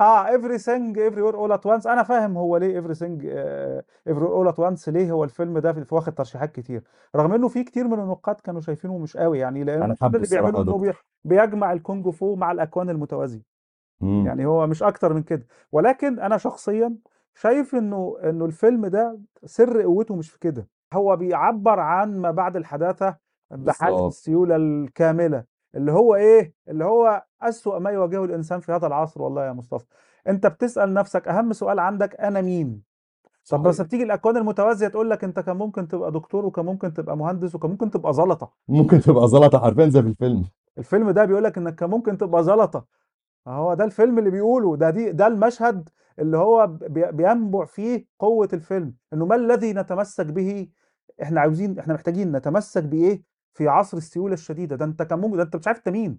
آه everything everywhere all at once. أنا فاهم هو ليه everything آه everywhere all at once ليه هو الفيلم ده في واخد ترشيحات كتير. رغم إنه في كتير من النقاد كانوا شايفينه مش قوي يعني لأن أنا كل حابه اللي بيعمله انه بيجمع الكونج فو مع الأكوان المتوازية. امم يعني هو مش أكتر من كده. ولكن أنا شخصيا شايف إنه إنه الفيلم ده سر قوته مش في كده. هو بيعبر عن ما بعد الحداثة بحالة بالظبط. السيولة الكاملة. اللي هو إيه؟ اللي هو أسوأ ما يواجهه الإنسان في هذا العصر والله يا مصطفى. أنت بتسأل نفسك أهم سؤال عندك أنا مين؟ طب بس بتيجي الأكوان المتوازية تقول لك أنت كان ممكن تبقى دكتور وكان ممكن تبقى مهندس وكان ممكن تبقى زلطة. ممكن تبقى زلطة حرفيا زي في الفيلم. الفيلم ده بيقول لك إنك كان ممكن تبقى زلطة. هو ده الفيلم اللي بيقوله. ده دي ده المشهد اللي هو بي- بينبع فيه قوة الفيلم. إنه ما الذي نتمسك به؟ إحنا عاوزين إحنا محتاجين نتمسك بإيه؟ في عصر السيولة الشديدة. ده انت كان ممكن ده انت مش عارف انت مين.